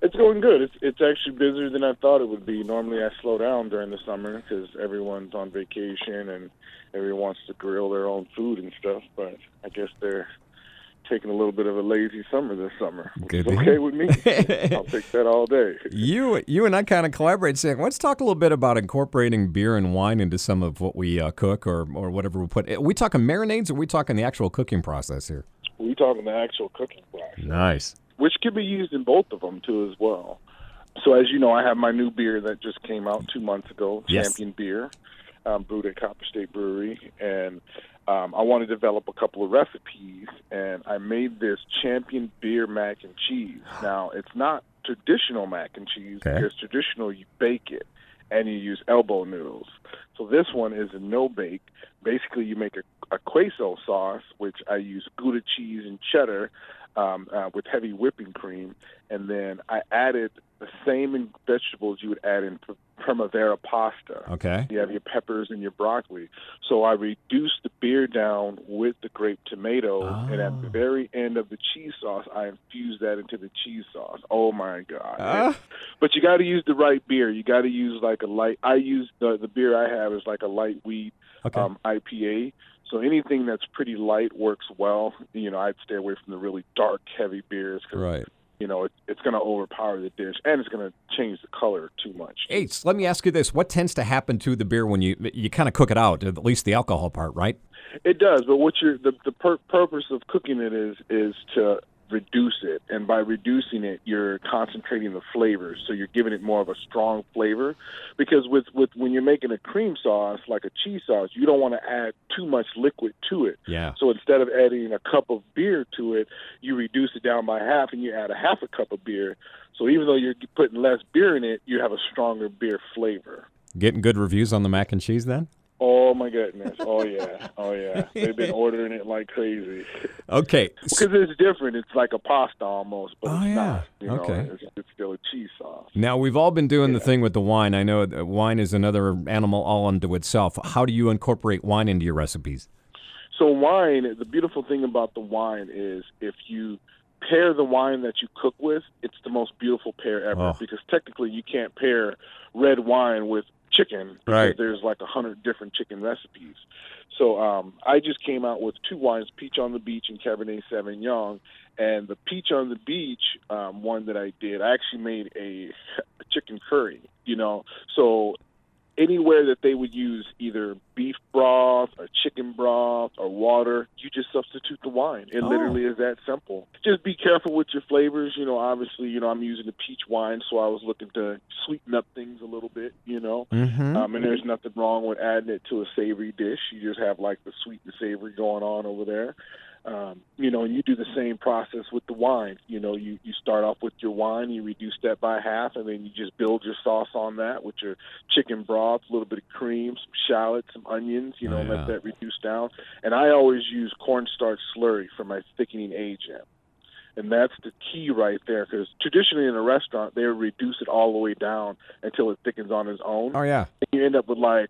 It's going good. It's it's actually busier than I thought it would be. Normally, I slow down during the summer because everyone's on vacation and everyone wants to grill their own food and stuff. But I guess they're taking a little bit of a lazy summer this summer. Good okay with me. I'll take that all day. You you and I kind of collaborate saying, let's talk a little bit about incorporating beer and wine into some of what we uh, cook or, or whatever we put. Are we talking marinades or are we talking the actual cooking process here? We talking the actual cooking process. Nice. Which can be used in both of them too as well. So as you know, I have my new beer that just came out two months ago, Yes. Champion Beer, um, brewed at Copper State Brewery, and um, I want to develop a couple of recipes, and I made this Champion Beer mac and cheese. Now it's not traditional mac and cheese Okay. because traditional you bake it and you use elbow noodles. So this one is a no bake. Basically, you make a, a queso sauce, which I use Gouda cheese and cheddar um, uh, with heavy whipping cream, and then I added the same vegetables you would add in primavera pasta. Okay. You have your peppers and your broccoli. So I reduced the beer down with the grape tomato, and at the Oh. very end of the cheese sauce, I infused that into the cheese sauce. Oh my god! Ah. But you got to use the right beer. You got to use like a light. I use the the beer I have is like a light wheat Okay. um, IPA. So anything that's pretty light works well. You know, I'd stay away from the really dark, heavy beers because right. you know it, it's going to overpower the dish and it's going to change the color too much. Ace, let me ask you this: What tends to happen to the beer when you you kind of cook it out? At least the alcohol part, right? It does, but what you're the the pur- purpose of cooking it is is to reduce it, and by reducing it, you're concentrating the flavors. So you're giving it more of a strong flavor, because with with when you're making a cream sauce like a cheese sauce, you don't want to add too much liquid to it. Yeah. So instead of adding a cup of beer to it, you reduce it down by half, and you add a half a cup of beer. So even though you're putting less beer in it, you have a stronger beer flavor. Getting good reviews on the mac and cheese then? Oh my goodness! Oh yeah! Oh yeah! They've been ordering it like crazy. Okay. Because it's different. It's like a pasta almost, but Oh, it's yeah. not. You know, Okay. it's, it's still a cheese sauce. Now we've all been doing the thing with the wine. I know that wine is another animal all unto itself. How do you incorporate wine into your recipes? So wine, the beautiful thing about the wine is if you pair the wine that you cook with, it's the most beautiful pair ever. Oh. Because technically, you can't pair red wine with chicken because Right. there's like a hundred different chicken recipes. So um, I just came out with two wines, Peach on the Beach and Cabernet Sauvignon. And the Peach on the Beach um, one that I did, I actually made a, a chicken curry. You know, so anywhere that they would use either beef broth or chicken broth or water, you just substitute the wine. It Oh. literally is that simple. Just be careful with your flavors. You know, obviously, you know, I'm using the peach wine, so I was looking to sweeten up things a little bit, you know. Mm-hmm. Um, and there's nothing wrong with adding it to a savory dish. You just have like the sweet and savory going on over there. Um, you know, and you do the same process with the wine. You know, you, you start off with your wine, you reduce that by half, and then you just build your sauce on that with your chicken broth, a little bit of cream, some shallots, some onions, you know, Oh, yeah. let that reduce down. And I always use cornstarch slurry for my thickening agent. And that's the key right there, because traditionally in a restaurant, they reduce it all the way down until it thickens on its own Oh yeah. you end up with like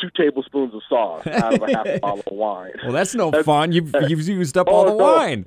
two tablespoons of sauce out of a half a bottle of wine. Well, that's no That's- fun. You've you've used up Oh, all the no. wine.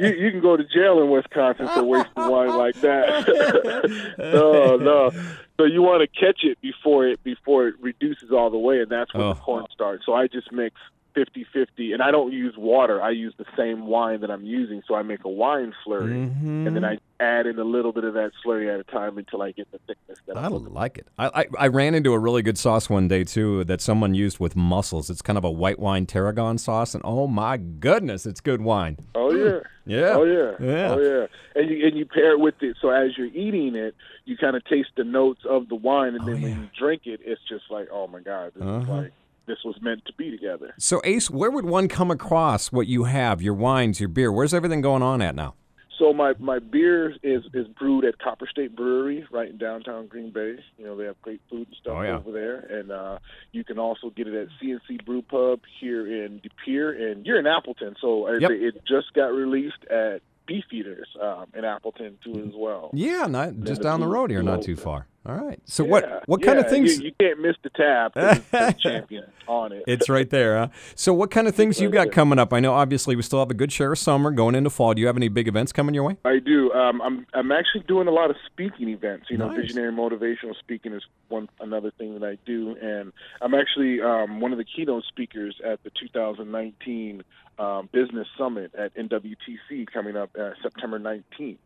you, you can go to jail in Wisconsin for wasting wine like that. no, no. So you want to catch it before it before it reduces all the way, and that's when Oh. the cornstarch. So I just mix 50-50, and I don't use water. I use the same wine that I'm using, so I make a wine slurry, Mhm. and then I add in a little bit of that slurry at a time until I get the thickness that I like it. I, I I ran into a really good sauce one day too that someone used with mussels. It's kind of a white wine tarragon sauce, and oh my goodness, it's good wine. Oh yeah. Yeah. Oh yeah. Yeah. Oh yeah. And you and you pair it with it so as you're eating it, you kind of taste the notes of the wine and Oh, then yeah. when you drink it, it's just like, "Oh my god, this Uh-huh. like this was meant to be together." So Ace, where would one come across what you have? Your wines, your beer. Where's everything going on at now? So my my beer is is brewed at Copper State Brewery right in downtown Green Bay. You know they have great food and stuff Oh, yeah. over there, and uh, you can also get it at CNC Brew Pub here in De Pere, and you're in Appleton, so it, Yep. it just got released at Beefeaters um, in Appleton too as well. Yeah, not just down the road here, not too far. All right. So Yeah, what what kind of things? you, you can't miss the tab? 'cause it's the champion on it. It's right there. Huh? So what kind of things you got coming up? I know obviously we still have a good share of summer going into fall. Do you have any big events coming your way? I do. Um, I'm I'm actually doing a lot of speaking events. You know, Nice. visionary motivational speaking is one another thing that I do, and I'm actually um, one of the keynote speakers at the 2019 um, Business Summit at NWTC coming up uh, September 19th.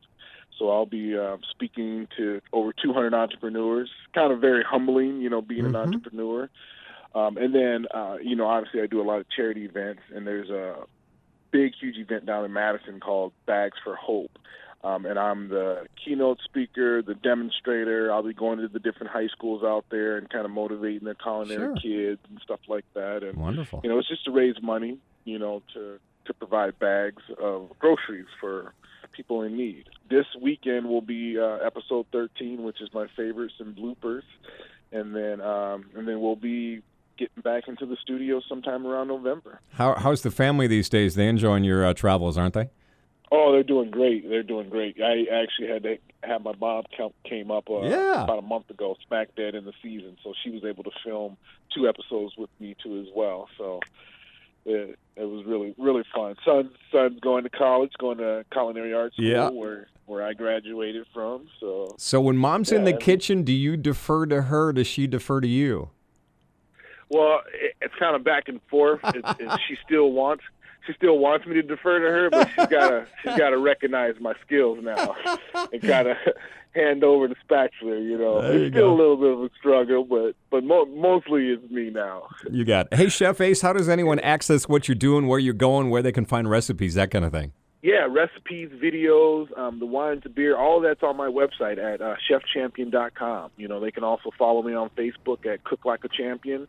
So I'll be uh, speaking to over 200 entrepreneurs. Kind of very humbling, you know, being Mhm. an entrepreneur. Um, and then, uh, you know, obviously I do a lot of charity events, and there's a big, huge event down in Madison called Bags for Hope. Um, and I'm the keynote speaker, the demonstrator. I'll be going to the different high schools out there and kind of motivating the culinary Sure. kids and stuff like that. And Wonderful. you know, it's just to raise money, you know, to to provide bags of groceries for people in need. This weekend will be uh, episode 13, which is my favorites and bloopers, and then um, and then we'll be getting back into the studio sometime around November. How how's the family these days? They enjoying your uh, travels, aren't they? Oh, they're doing great. They're doing great. I actually had to have my mom come, came up uh, Yeah. about a month ago, smack dead in the season, so she was able to film two episodes with me too as well. So it, it was really really fun. Son son's going to college, going to culinary arts school Yeah. where where I graduated from. So So when mom's in the Yeah. kitchen, do you defer to her? Does she defer to you? well, it, it's kind of back and forth. It's, she still wants. She still wants me to defer to her, but she's gotta she's gotta recognize my skills now and kind of hand over the spatula. You know, There you it's still go. a little bit of a struggle, but but mo- mostly it's me now. You got. It. Hey, Chef Ace, how does anyone access what you're doing, where you're going, where they can find recipes, that kind of thing? Yeah, recipes, videos, um, the wine to beer, all that's on my website at uh, chefchampion.com. You know, they can also follow me on Facebook at Cook Like a Champion,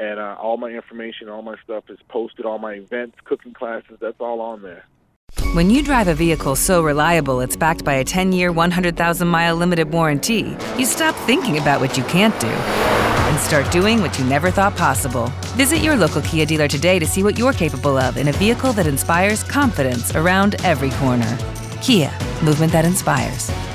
and uh, all my information, all my stuff is posted. All my events, cooking classes, that's all on there. When you drive a vehicle so reliable it's backed by a 10 year, 100,000 mile limited warranty, you stop thinking about what you can't do and start doing what you never thought possible. Visit your local Kia dealer today to see what you're capable of in a vehicle that inspires confidence around every corner. Kia, movement that inspires.